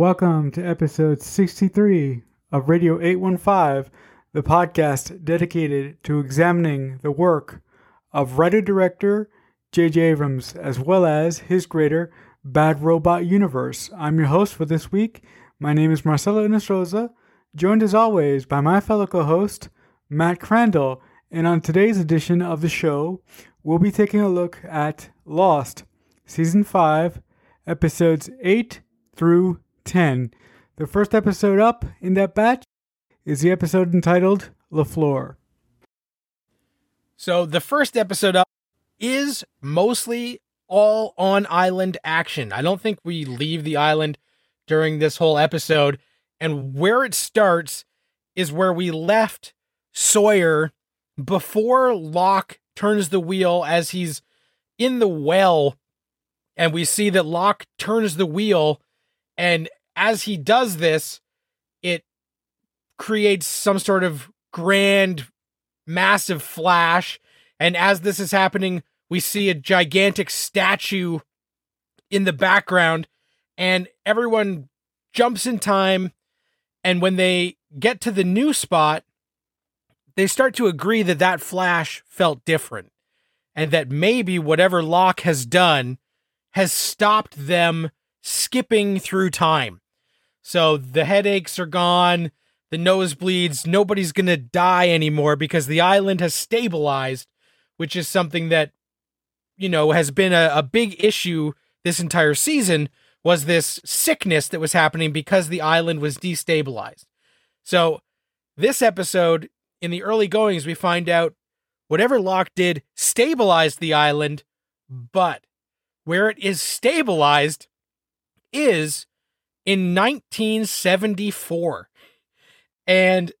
Welcome to episode 63 of Radio 815, the podcast dedicated to examining the work of writer director J.J. Abrams as well as his greater Bad Robot Universe. I'm your host for this week. My name is Marcelo Inestroza, joined as always by my fellow co host, Matt Crandall. And on today's edition of the show, we'll be taking a look at Lost, Season 5, Episodes 8 through 10. The first episode up in that batch is the episode entitled LaFleur. So the first episode up is mostly all on island action. I don't think we leave the island during this whole episode. And where it starts is where we left Sawyer before Locke turns the wheel as he's in the well. And we see that Locke turns the wheel. And as he does this, it creates some sort of grand, massive flash. And as this is happening, we see a gigantic statue in the background, and everyone jumps in time. And when they get to the new spot, they start to agree that that flash felt different and that maybe whatever Locke has done has stopped them skipping through time. So the headaches are gone, the nosebleeds, nobody's going to die anymore because the island has stabilized, which is something that you know, has been a, a big issue this entire season was this sickness that was happening because the island was destabilized. So, this episode, in the early goings, we find out whatever Locke did stabilized the island, but where it is stabilized is in 1974. And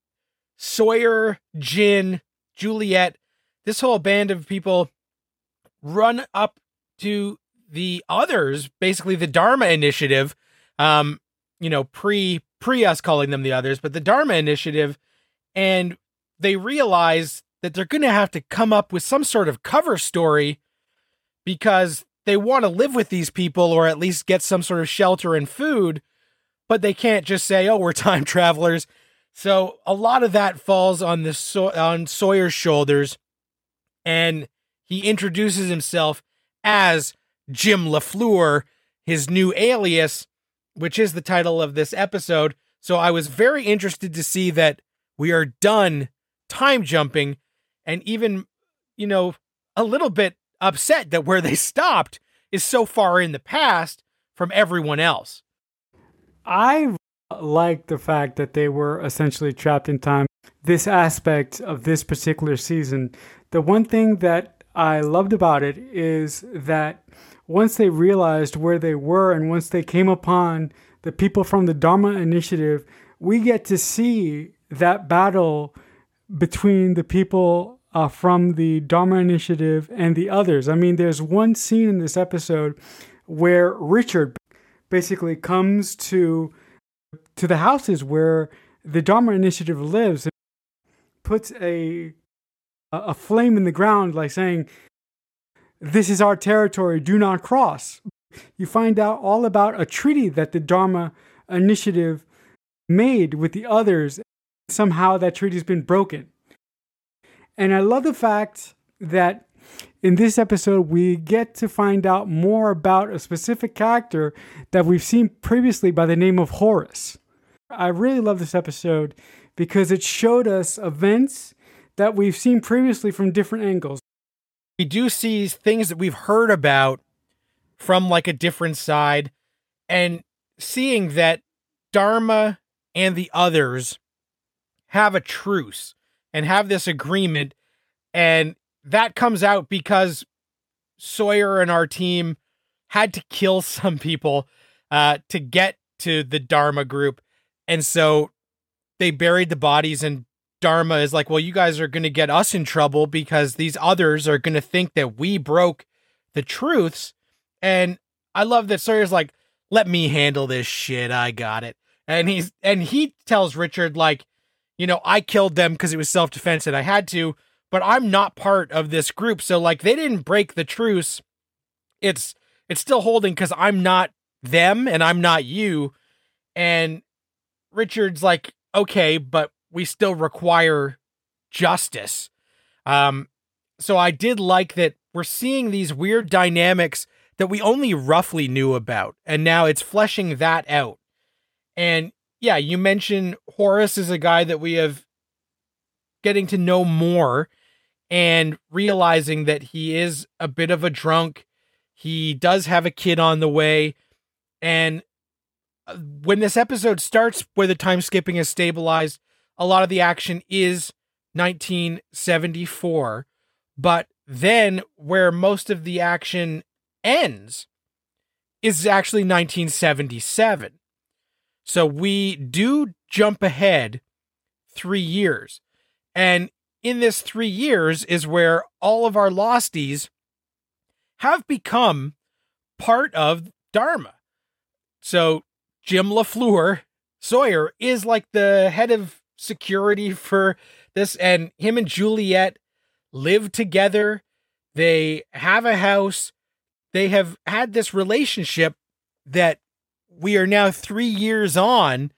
Sawyer, Jin, Juliet, this whole band of people run up to the others, basically the Dharma Initiative, um, you know, pre pre us calling them the others, but the Dharma Initiative, and they realize that they're going to have to come up with some sort of cover story because they want to live with these people or at least get some sort of shelter and food, but they can't just say, "Oh, we're time travelers." So a lot of that falls on the so- on Sawyer's shoulders, and he introduces himself as Jim LaFleur, his new alias, which is the title of this episode. So I was very interested to see that we are done time jumping and even, you know, a little bit upset that where they stopped is so far in the past from everyone else. I like the fact that they were essentially trapped in time. This aspect of this particular season, the one thing that I loved about it is that once they realized where they were and once they came upon the people from the Dharma Initiative, we get to see that battle between the people uh, from the Dharma Initiative and the others. I mean, there's one scene in this episode where Richard basically comes to to the houses where the Dharma Initiative lives and puts a a flame in the ground, like saying, This is our territory, do not cross. You find out all about a treaty that the Dharma Initiative made with the others. Somehow that treaty has been broken. And I love the fact that in this episode, we get to find out more about a specific character that we've seen previously by the name of Horace. I really love this episode because it showed us events that we've seen previously from different angles. We do see things that we've heard about from like a different side and seeing that Dharma and the others have a truce and have this agreement and that comes out because Sawyer and our team had to kill some people uh, to get to the Dharma group. And so they buried the bodies and Dharma is like, well, you guys are going to get us in trouble because these others are going to think that we broke the truths. And I love that Sawyer's like, let me handle this shit. I got it. And he's, and he tells Richard, like, you know, I killed them because it was self defense and I had to, but I'm not part of this group. So, like, they didn't break the truce. It's, it's still holding because I'm not them and I'm not you. And Richard's like, okay, but we still require justice. Um, so I did like that we're seeing these weird dynamics that we only roughly knew about, and now it's fleshing that out. And yeah, you mentioned Horace is a guy that we have getting to know more and realizing that he is a bit of a drunk. He does have a kid on the way. And uh, when this episode starts, where the time skipping is stabilized, a lot of the action is 1974. But then, where most of the action ends is actually 1977. So we do jump ahead three years. And in this three years is where all of our losties have become part of Dharma. So Jim LaFleur, Sawyer, is like the head of security for this, and him and Juliet live together. They have a house. They have had this relationship that we are now three years on.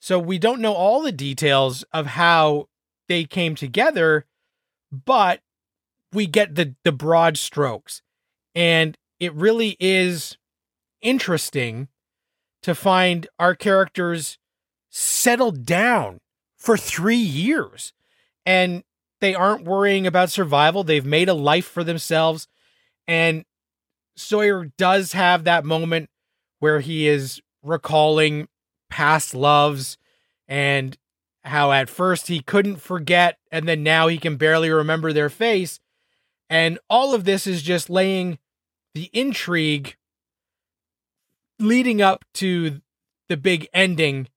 So we don't know all the details of how they came together, but we get the the broad strokes. And it really is interesting to find our characters settled down for 3 years and they aren't worrying about survival. They've made a life for themselves and Sawyer does have that moment where he is recalling past loves and how at first he couldn't forget and then now he can barely remember their face. And all of this is just laying the intrigue leading up to the big ending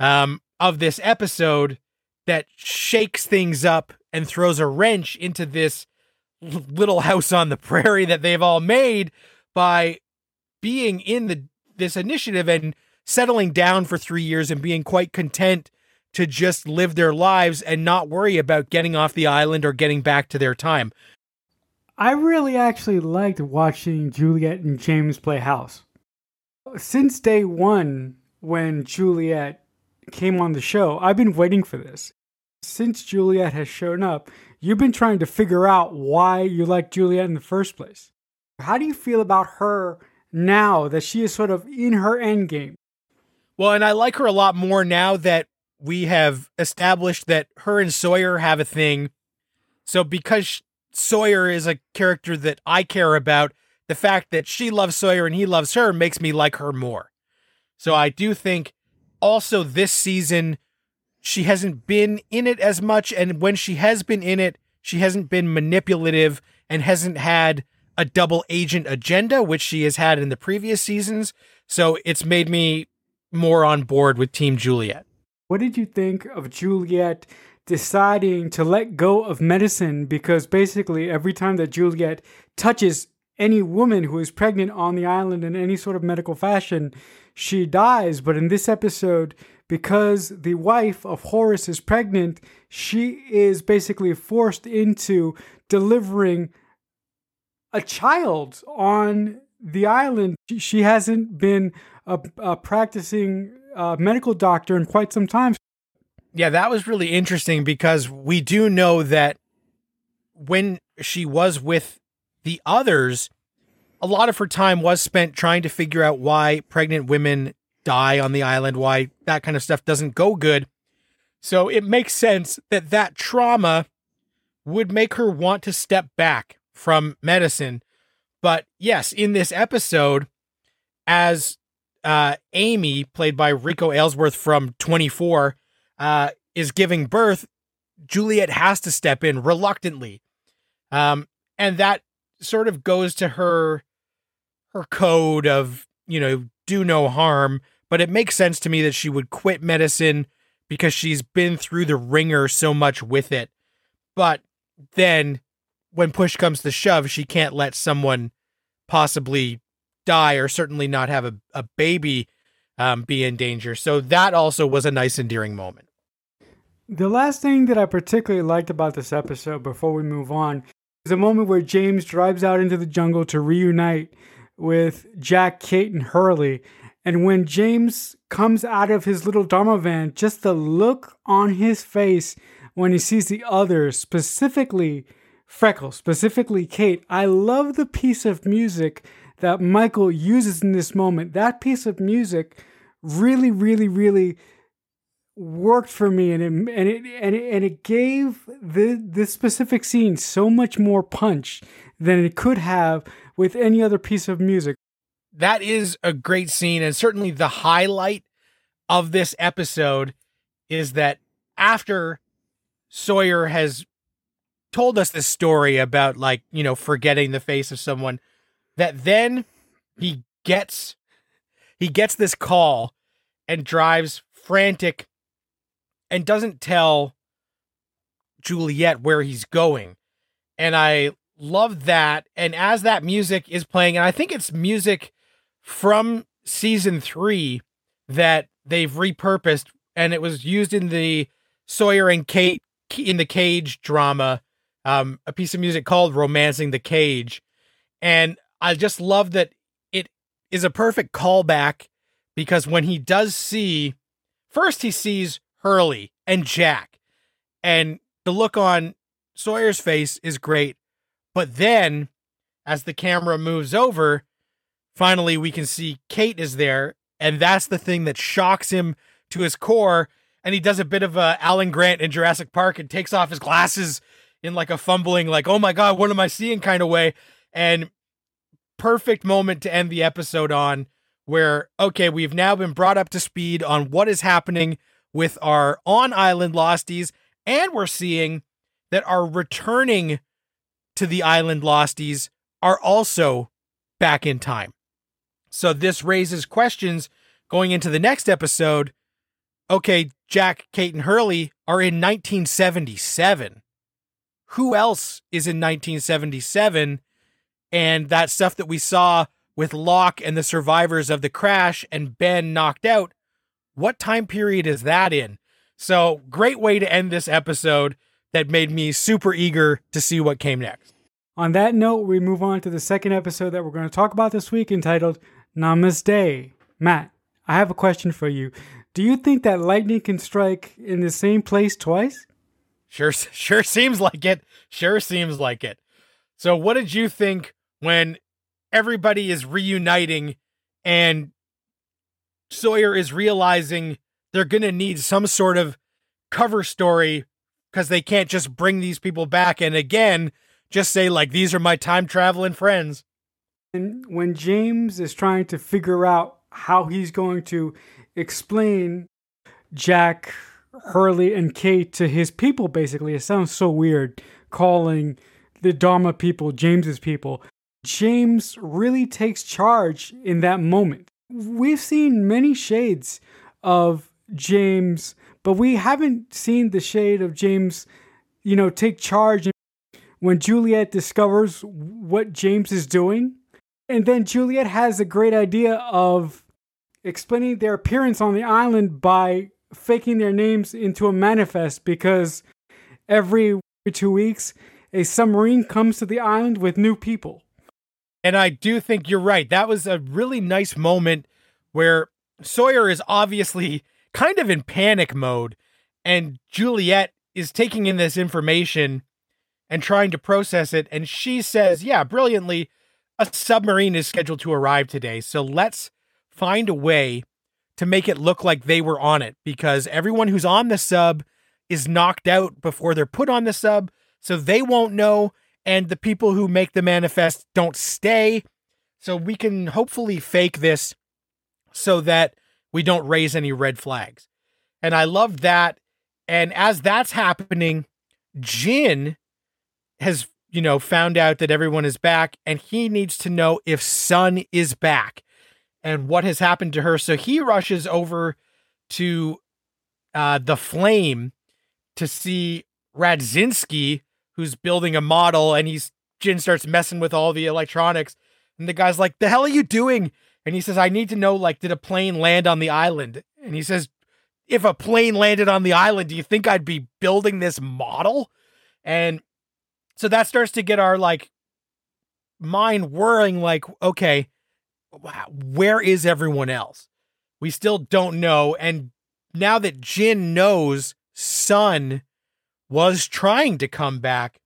um, of this episode that shakes things up and throws a wrench into this little house on the prairie that they've all made by being in the this initiative and settling down for 3 years and being quite content to just live their lives and not worry about getting off the island or getting back to their time. I really actually liked watching Juliet and James play house. Since day one, when Juliet came on the show, I've been waiting for this. Since Juliet has shown up, you've been trying to figure out why you like Juliet in the first place. How do you feel about her now that she is sort of in her end game? Well, and I like her a lot more now that we have established that her and Sawyer have a thing. So because Sawyer is a character that I care about, the fact that she loves Sawyer and he loves her makes me like her more. So I do think also this season she hasn't been in it as much and when she has been in it, she hasn't been manipulative and hasn't had a double agent agenda which she has had in the previous seasons. So it's made me more on board with Team Juliet. What did you think of Juliet deciding to let go of medicine because basically every time that Juliet touches any woman who is pregnant on the island in any sort of medical fashion, she dies. But in this episode, because the wife of Horace is pregnant, she is basically forced into delivering a child on the island. She hasn't been a, a practicing uh, medical doctor in quite some time. Yeah, that was really interesting because we do know that when she was with the others, a lot of her time was spent trying to figure out why pregnant women die on the island, why that kind of stuff doesn't go good. So it makes sense that that trauma would make her want to step back from medicine. But yes, in this episode, as uh, Amy, played by Reiko Aylesworth from 24, uh, is giving birth, Juliet has to step in reluctantly. Um, and that sort of goes to her her code of, you know, do no harm, but it makes sense to me that she would quit medicine because she's been through the ringer so much with it. But then when push comes to shove, she can't let someone possibly die or certainly not have a, a baby um, be in danger. So that also was a nice, endearing moment. The last thing that I particularly liked about this episode before we move on is a moment where James drives out into the jungle to reunite with Jack, Kate, and Hurley. And when James comes out of his little Dharma van, just the look on his face when he sees the others, specifically Freckles, specifically Kate, I love the piece of music that Michael uses in this moment. That piece of music really, really, really worked for me and it and it and it, and it gave the this specific scene so much more punch than it could have with any other piece of music. That is a great scene and certainly the highlight of this episode is that after Sawyer has told us this story about like, you know, forgetting the face of someone that then he gets he gets this call and drives frantic and doesn't tell Juliet where he's going. And I love that. And as that music is playing, and I think it's music from season three that they've repurposed, and it was used in the Sawyer and Kate in the Cage drama, um, a piece of music called Romancing the Cage. And I just love that it is a perfect callback because when he does see, first he sees Hurley and Jack. And the look on Sawyer's face is great. But then, as the camera moves over, finally we can see Kate is there. And that's the thing that shocks him to his core. And he does a bit of a Alan Grant in Jurassic Park and takes off his glasses in like a fumbling, like, oh my God, what am I seeing kind of way. And perfect moment to end the episode on where, okay, we've now been brought up to speed on what is happening with our on island losties, and we're seeing that our returning to the island losties are also back in time. So this raises questions going into the next episode. Okay, Jack, Kate, and Hurley are in 1977. Who else is in 1977? And that stuff that we saw with Locke and the survivors of the crash and Ben knocked out what time period is that in? So, great way to end this episode that made me super eager to see what came next. On that note, we move on to the second episode that we're going to talk about this week entitled Namaste. Matt, I have a question for you. Do you think that lightning can strike in the same place twice? Sure sure seems like it. Sure seems like it. So what did you think when everybody is reuniting and Sawyer is realizing they're going to need some sort of cover story because they can't just bring these people back and again just say like these are my time traveling friends. And when James is trying to figure out how he's going to explain Jack, Hurley, and Kate to his people, basically, it sounds so weird calling the Dharma people James's people. James really takes charge in that moment we've seen many shades of James, but we haven't seen the shade of James, you know, take charge when Juliet discovers what James is doing. And then Juliet has a great idea of explaining their appearance on the island by faking their names into a manifest because every two weeks a submarine comes to the island with new people. And I do think you're right. That was a really nice moment where Sawyer is obviously kind of in panic mode, and Juliet is taking in this information and trying to process it. And she says, Yeah, brilliantly, a submarine is scheduled to arrive today. So let's find a way to make it look like they were on it because everyone who's on the sub is knocked out before they're put on the sub. So they won't know and the people who make the manifest don't stay. So we can hopefully fake this so that we don't raise any red flags. And I love that. And as that's happening, Jin has, you know, found out that everyone is back and he needs to know if Sun is back and what has happened to her. So he rushes over to uh, the flame to see Radzinski who's building a model and he's Jin starts messing with all the electronics. And the guy's like, The hell are you doing? And he says, I need to know, like, did a plane land on the island? And he says, If a plane landed on the island, do you think I'd be building this model? And so that starts to get our like mind whirling, like, okay, where is everyone else? We still don't know. And now that Jin knows Sun was trying to come back,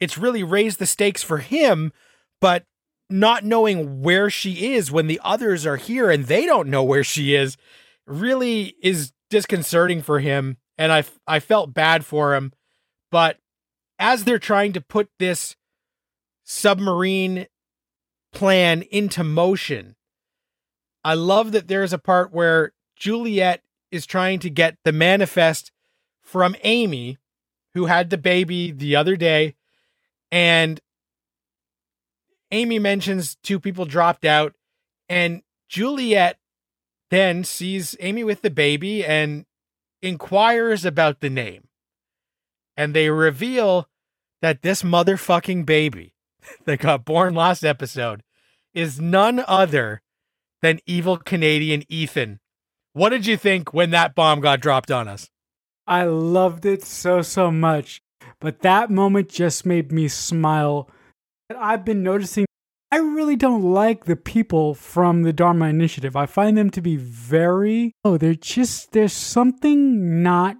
it's really raised the stakes for him. But not knowing where she is when the others are here and they don't know where she is really is disconcerting for him. And I, I felt bad for him. But as they're trying to put this submarine plan into motion, I love that there's a part where Juliet is trying to get the manifest from Amy, who had the baby the other day. And Amy mentions two people dropped out, and Juliet then sees Amy with the baby and inquires about the name. And they reveal that this motherfucking baby that got born last episode is none other than evil Canadian Ethan. What did you think when that bomb got dropped on us? I loved it so, so much. But that moment just made me smile. I've been noticing I really don't like the people from the Dharma Initiative. I find them to be very, oh, they're just, there's something not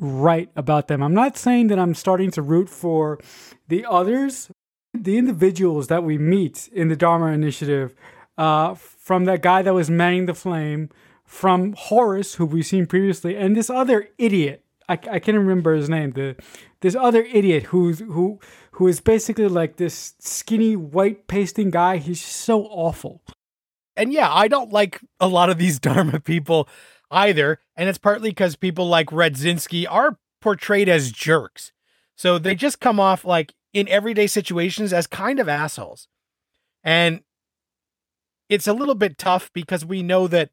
right about them. I'm not saying that I'm starting to root for the others, the individuals that we meet in the Dharma Initiative, uh, from that guy that was manning the flame, from Horace, who we've seen previously, and this other idiot. I, I can't remember his name. The this other idiot who's who who is basically like this skinny white pasting guy. He's so awful. And yeah, I don't like a lot of these Dharma people either. And it's partly because people like Radzinski are portrayed as jerks. So they just come off like in everyday situations as kind of assholes. And it's a little bit tough because we know that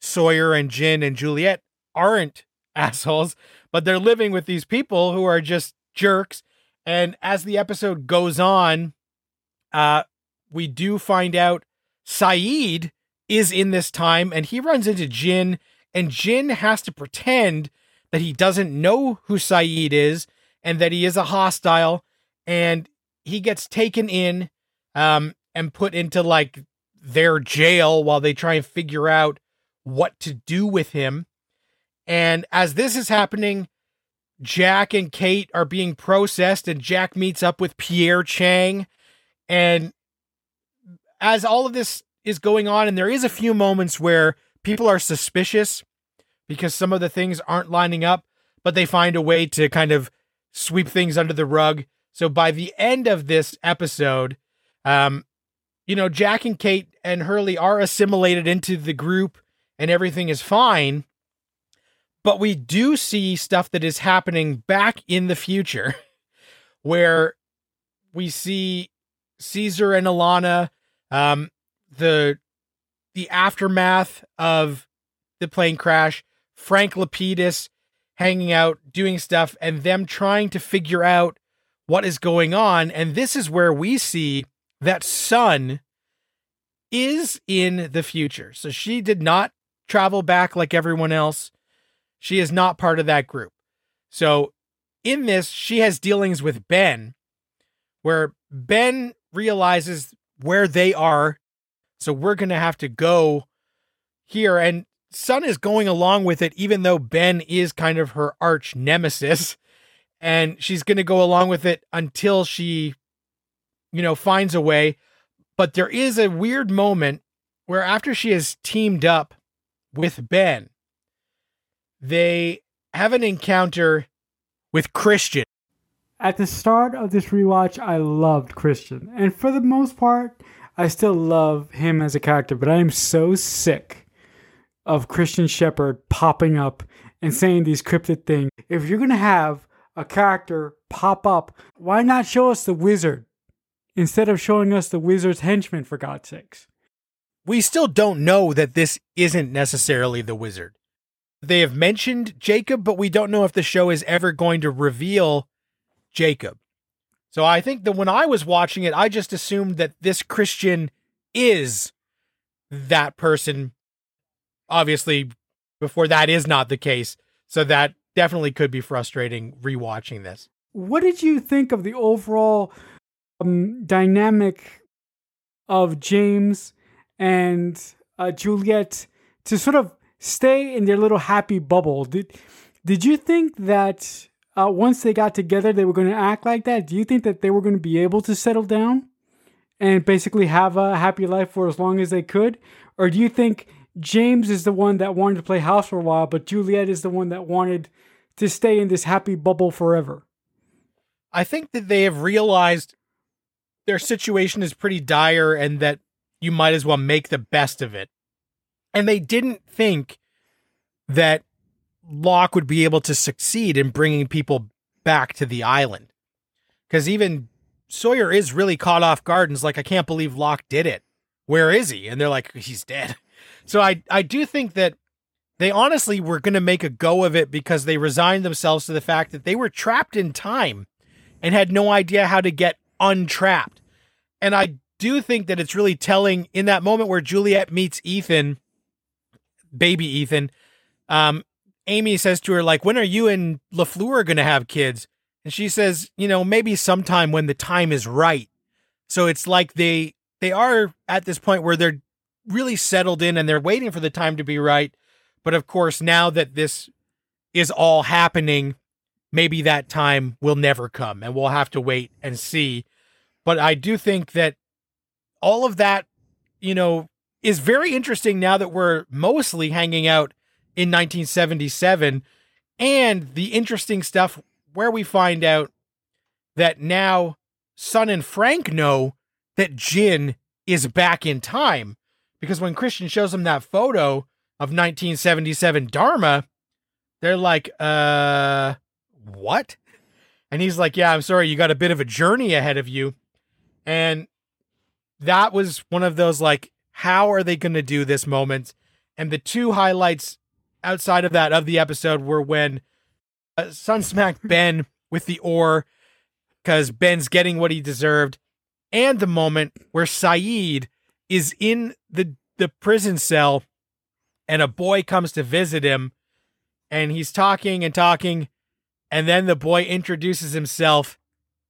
Sawyer and Jin and Juliet aren't assholes, but they're living with these people who are just jerks. And as the episode goes on, uh, we do find out Sayid is in this time and he runs into Jin, and Jin has to pretend that he doesn't know who Sayid is and that he is a hostile. And he gets taken in um, and put into like their jail while they try and figure out what to do with him. And as this is happening, Jack and Kate are being processed, and Jack meets up with Pierre Chang. And as all of this is going on, and there is a few moments where people are suspicious because some of the things aren't lining up, but they find a way to kind of sweep things under the rug. So by the end of this episode, um, you know, Jack and Kate and Hurley are assimilated into the group and everything is fine. But we do see stuff that is happening back in the future where we see Caesar and Ilana, um, the the aftermath of the plane crash, Frank Lapidus hanging out, doing stuff, and them trying to figure out what is going on. And this is where we see that Sun is in the future. So she did not travel back like everyone else. She is not part of that group. So in this, she has dealings with Ben, where Ben realizes where they are. So we're going to have to go here. And Sun is going along with it, even though Ben is kind of her arch nemesis. And she's going to go along with it until she, you know, finds a way. But there is a weird moment where after she has teamed up with Ben, they have an encounter with Christian. At the start of this rewatch, I loved Christian. And for the most part, I still love him as a character, but I am so sick of Christian Shephard popping up and saying these cryptic things. If you're going to have a character pop up, why not show us the wizard instead of showing us the wizard's henchman, for God's sakes? We still don't know that this isn't necessarily the wizard. They have mentioned Jacob, but we don't know if the show is ever going to reveal Jacob. So I think that when I was watching it, I just assumed that this Christian is that person. Obviously, before that is not the case. So that definitely could be frustrating rewatching this. What did you think of the overall um, dynamic of James and uh, Juliet to sort of stay in their little happy bubble. Did did you think that uh, once they got together, they were going to act like that? Do you think that they were going to be able to settle down and basically have a happy life for as long as they could, or do you think James is the one that wanted to play house for a while, but Juliet is the one that wanted to stay in this happy bubble forever? I think that they have realized their situation is pretty dire and that you might as well make the best of it. And they didn't think that Locke would be able to succeed in bringing people back to the island. Because even Sawyer is really caught off guard and is like, I can't believe Locke did it. Where is he? And they're like, he's dead. So I, I do think that they honestly were going to make a go of it because they resigned themselves to the fact that they were trapped in time and had no idea how to get untrapped. And I do think that it's really telling in that moment where Juliet meets Ethan, baby Ethan. Um, Amy says to her, like, when are you and LaFleur going to have kids? And she says, you know, maybe sometime when the time is right. So it's like they they are at this point where they're really settled in and they're waiting for the time to be right. But of course, now that this is all happening, maybe that time will never come and we'll have to wait and see. But I do think that all of that, you know, is very interesting now that we're mostly hanging out in 1977 and the interesting stuff where we find out that now Sun and Frank know that Jin is back in time because when Christian shows them that photo of 1977 Dharma, they're like, uh, what? And he's like, yeah, I'm sorry, you got a bit of a journey ahead of you. And that was one of those, like, how are they going to do this moment? And the two highlights outside of that of the episode were when uh, Sun smacked Ben with the oar because Ben's getting what he deserved, and the moment where Sayid is in the the prison cell and a boy comes to visit him and he's talking and talking and then the boy introduces himself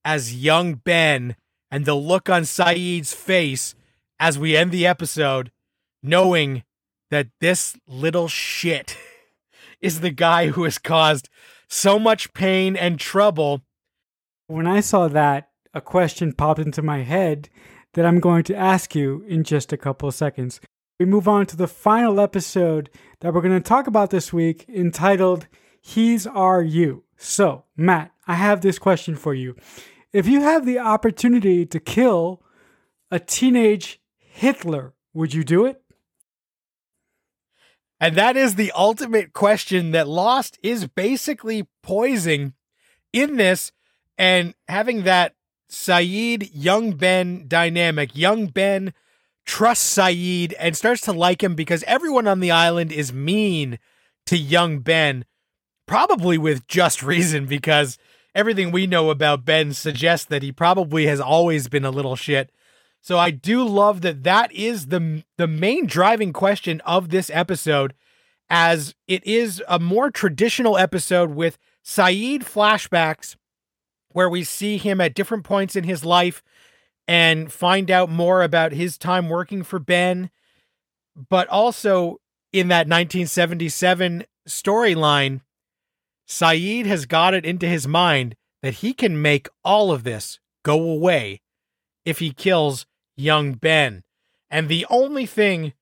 as young Ben and the look on Sayid's face as we end the episode knowing that this little shit is the guy who has caused so much pain and trouble. When I saw that, a question popped into my head that I'm going to ask you in just a couple of seconds. We move on to the final episode that we're going to talk about this week entitled He's Our You. So, Matt, I have this question for you. If you have the opportunity to kill a teenage Hitler, would you do it? And that is the ultimate question that Lost is basically poising in this and having that Sayid young Ben dynamic. Young Ben trusts Sayid and starts to like him because everyone on the island is mean to young Ben, probably with just reason because everything we know about Ben suggests that he probably has always been a little shit. So I do love that that is the the main driving question of this episode as it is a more traditional episode with Sayid flashbacks where we see him at different points in his life and find out more about his time working for Ben but also in that 1977 storyline Sayid has got it into his mind that he can make all of this go away if he kills young Ben. And the only thing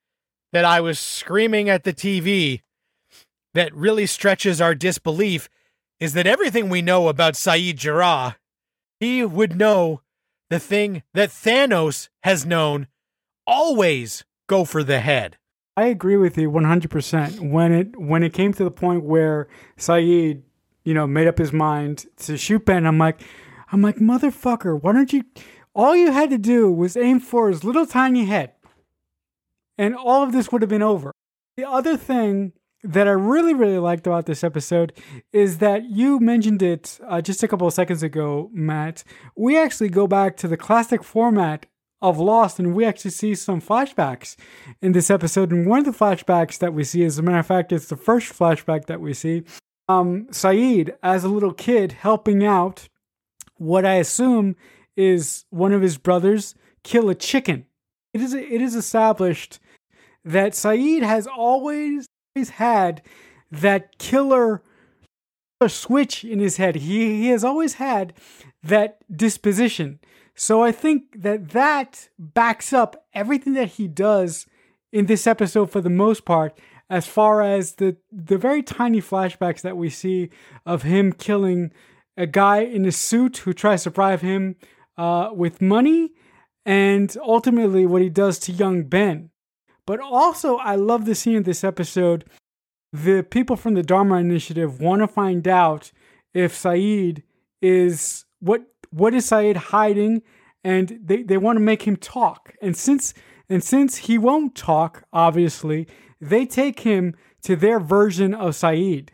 that I was screaming at the TV that really stretches our disbelief is that everything we know about Sayid Jarrah, he would know the thing that Thanos has known always go for the head. I agree with you 100%. When it when it came to the point where Sayid, you know, made up his mind to shoot Ben, I'm like I'm like motherfucker, why don't you all you had to do was aim for his little tiny head, and all of this would have been over. The other thing that I really, really liked about this episode is that you mentioned it uh, just a couple of seconds ago, Matt. We actually go back to the classic format of Lost, and we actually see some flashbacks in this episode. And one of the flashbacks that we see, as a matter of fact, it's the first flashback that we see. Um, Sayid, as a little kid, helping out what I assume is one of his brothers kill a chicken. It is it is established that Sayid has always had that killer switch in his head. He, he has always had that disposition. So I think that that backs up everything that he does in this episode for the most part as far as the the very tiny flashbacks that we see of him killing a guy in a suit who tries to bribe him uh, with money and ultimately what he does to young Ben. But also, I love the scene in this episode. The people from the Dharma Initiative want to find out if Sayid is what what is Sayid hiding, and they, they want to make him talk. And since and since he won't talk, obviously, they take him to their version of Sayid.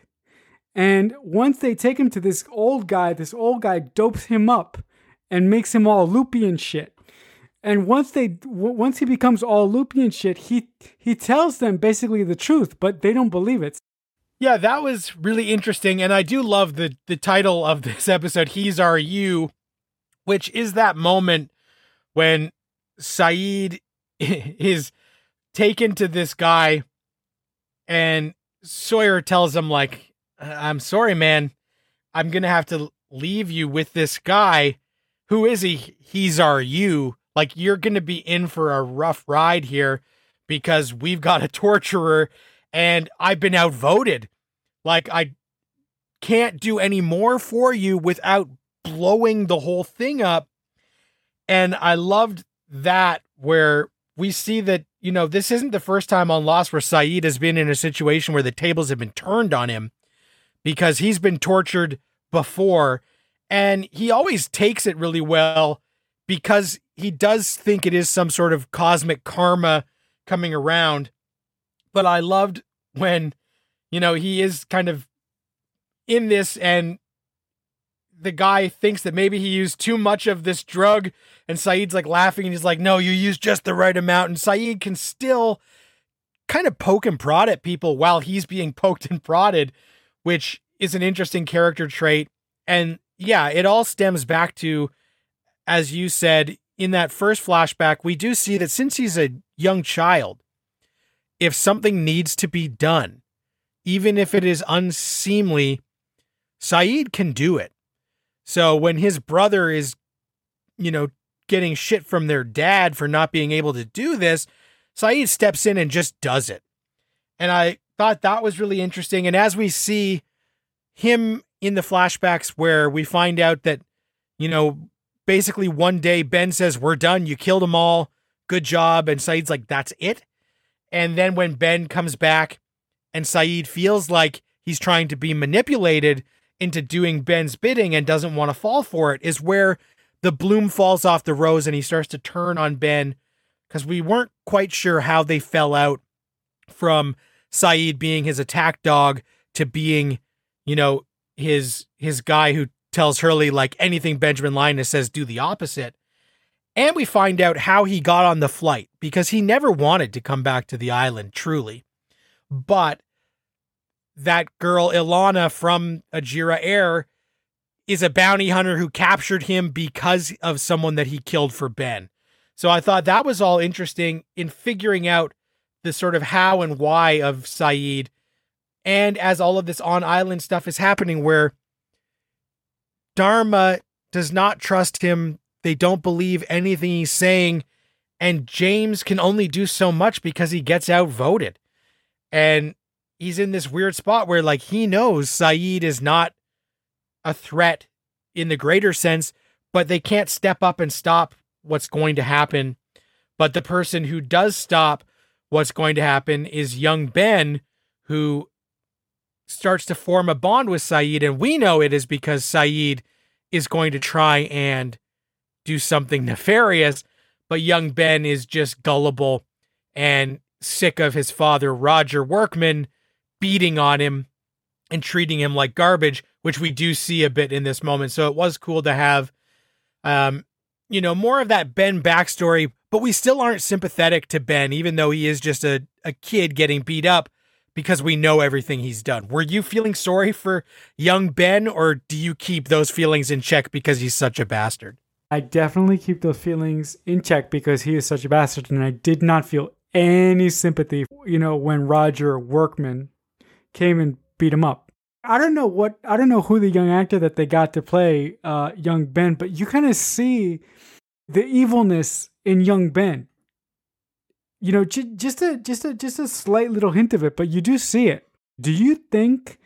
And once they take him to this old guy, this old guy dopes him up and makes him all loopy and shit. And once they once he becomes all loopy and shit, he he tells them basically the truth, but they don't believe it. Yeah, that was really interesting, and I do love the the title of this episode. He's our you, which is that moment when Sayid is taken to this guy, and Sawyer tells him like, "I'm sorry, man, I'm gonna have to leave you with this guy. Who is he? He's our you." Like you're going to be in for a rough ride here because we've got a torturer and I've been outvoted. Like I can't do any more for you without blowing the whole thing up. And I loved that where we see that, you know, this isn't the first time on Lost where Sayid has been in a situation where the tables have been turned on him because he's been tortured before and he always takes it really well because he does think it is some sort of cosmic karma coming around. But I loved when, you know, he is kind of in this and the guy thinks that maybe he used too much of this drug and Sayid's like laughing and he's like, no, you used just the right amount. And Saeed can still kind of poke and prod at people while he's being poked and prodded, which is an interesting character trait. And yeah, it all stems back to, as you said, in that first flashback, we do see that since he's a young child, if something needs to be done, even if it is unseemly, Sayid can do it. So when his brother is, you know, getting shit from their dad for not being able to do this, Sayid steps in and just does it. And I thought that was really interesting. And as we see him in the flashbacks where we find out that, you know, basically one day Ben says, We're done. You killed them all. Good job. And Sayid's like, That's it. And then when Ben comes back and Sayid feels like he's trying to be manipulated into doing Ben's bidding and doesn't want to fall for it, is where the bloom falls off the rose and he starts to turn on Ben because we weren't quite sure how they fell out from Sayid being his attack dog to being, you know, his his guy who tells Hurley like anything Benjamin Linus says, do the opposite. And we find out how he got on the flight because he never wanted to come back to the island, truly. But that girl, Ilana from Ajira Air, is a bounty hunter who captured him because of someone that he killed for Ben. So I thought that was all interesting in figuring out the sort of how and why of Sayid. And as all of this on island stuff is happening, where Dharma does not trust him. They don't believe anything he's saying. And James can only do so much because he gets outvoted. And he's in this weird spot where, like, he knows Sayid is not a threat in the greater sense, but they can't step up and stop what's going to happen. But the person who does stop what's going to happen is young Ben, who starts to form a bond with Sayid, and we know it is because Sayid is going to try and do something nefarious, but young Ben is just gullible and sick of his father, Roger Workman, beating on him and treating him like garbage, which we do see a bit in this moment. So it was cool to have, um, you know, more of that Ben backstory, but we still aren't sympathetic to Ben, even though he is just a, a kid getting beat up because we know everything he's done. Were you feeling sorry for young Ben, or do you keep those feelings in check because he's such a bastard? I definitely keep those feelings in check because he is such a bastard, and I did not feel any sympathy, you know, when Roger Workman came and beat him up. I don't know what I don't know who the young actor that they got to play uh, young Ben, but you kind of see the evilness in young Ben. You know, just a just a just a slight little hint of it, but you do see it. Do you think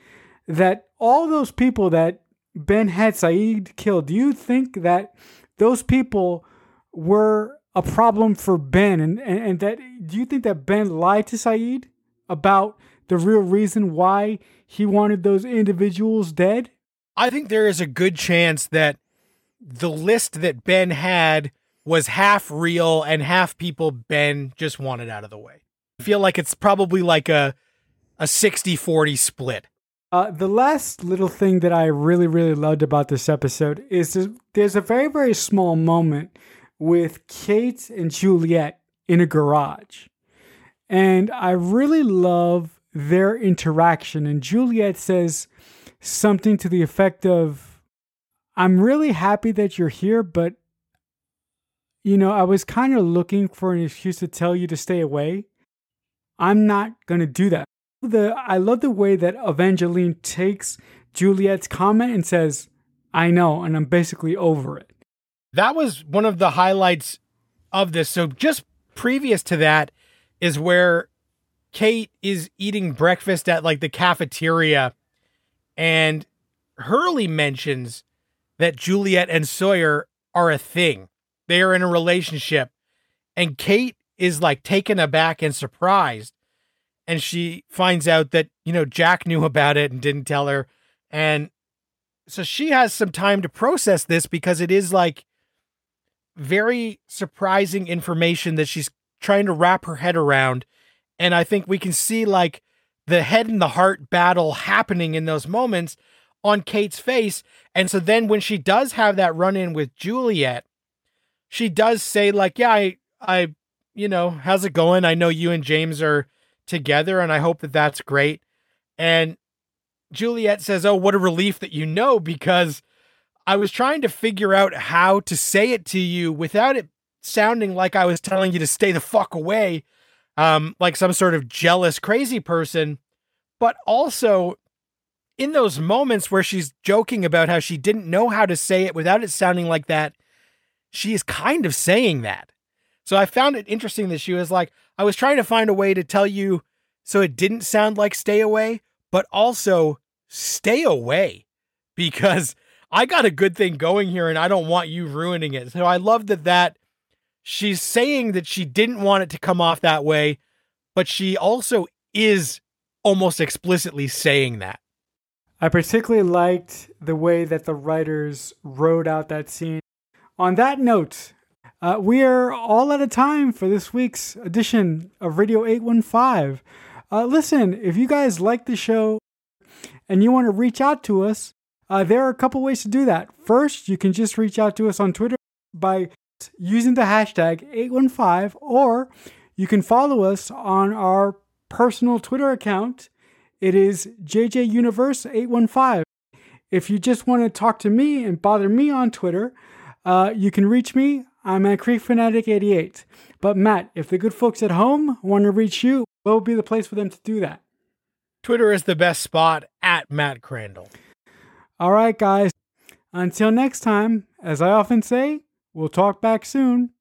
that all those people that Ben had Sayid killed, do you think that those people were a problem for Ben and, and, and that do you think that Ben lied to Sayid about the real reason why he wanted those individuals dead? I think there is a good chance that the list that Ben had was half real and half people Ben just wanted out of the way. I feel like it's probably like a a 60-40 split. Uh, the last little thing that I really, really loved about this episode is there's, there's a very, very small moment with Kate and Juliet in a garage. And I really love their interaction. And Juliet says something to the effect of, I'm really happy that you're here, but you know, I was kind of looking for an excuse to tell you to stay away. I'm not going to do that. The I love the way that Evangeline takes Juliet's comment and says, "I know, and I'm basically over it." That was one of the highlights of this. So just previous to that is where Kate is eating breakfast at like the cafeteria and Hurley mentions that Juliet and Sawyer are a thing. They are in a relationship. And Kate is like taken aback and surprised. And she finds out that, you know, Jack knew about it and didn't tell her. And so she has some time to process this because it is like very surprising information that she's trying to wrap her head around. And I think we can see like the head and the heart battle happening in those moments on Kate's face. And so then when she does have that run in with Juliet, she does say, like, yeah, I, I, you know, how's it going? I know you and James are together and I hope that that's great. And Juliet says, oh, what a relief that you know, because I was trying to figure out how to say it to you without it sounding like I was telling you to stay the fuck away, um, like some sort of jealous, crazy person. But also, in those moments where she's joking about how she didn't know how to say it without it sounding like that, she is kind of saying that. So I found it interesting that she was like, I was trying to find a way to tell you so it didn't sound like stay away, but also stay away because I got a good thing going here and I don't want you ruining it. So I love that that she's saying that she didn't want it to come off that way, but she also is almost explicitly saying that. I particularly liked the way that the writers wrote out that scene. On that note, uh, we are all out of time for this week's edition of Radio 815. Uh, listen, if you guys like the show and you want to reach out to us, uh, there are a couple ways to do that. First, you can just reach out to us on Twitter by using the hashtag 815, or you can follow us on our personal Twitter account it is JJUniverse815. If you just want to talk to me and bother me on Twitter, uh, you can reach me. I'm at CreekFanatic88. But Matt, if the good folks at home want to reach you, what would be the place for them to do that? Twitter is the best spot at Matt Crandall. All right, guys. Until next time, as I often say, we'll talk back soon.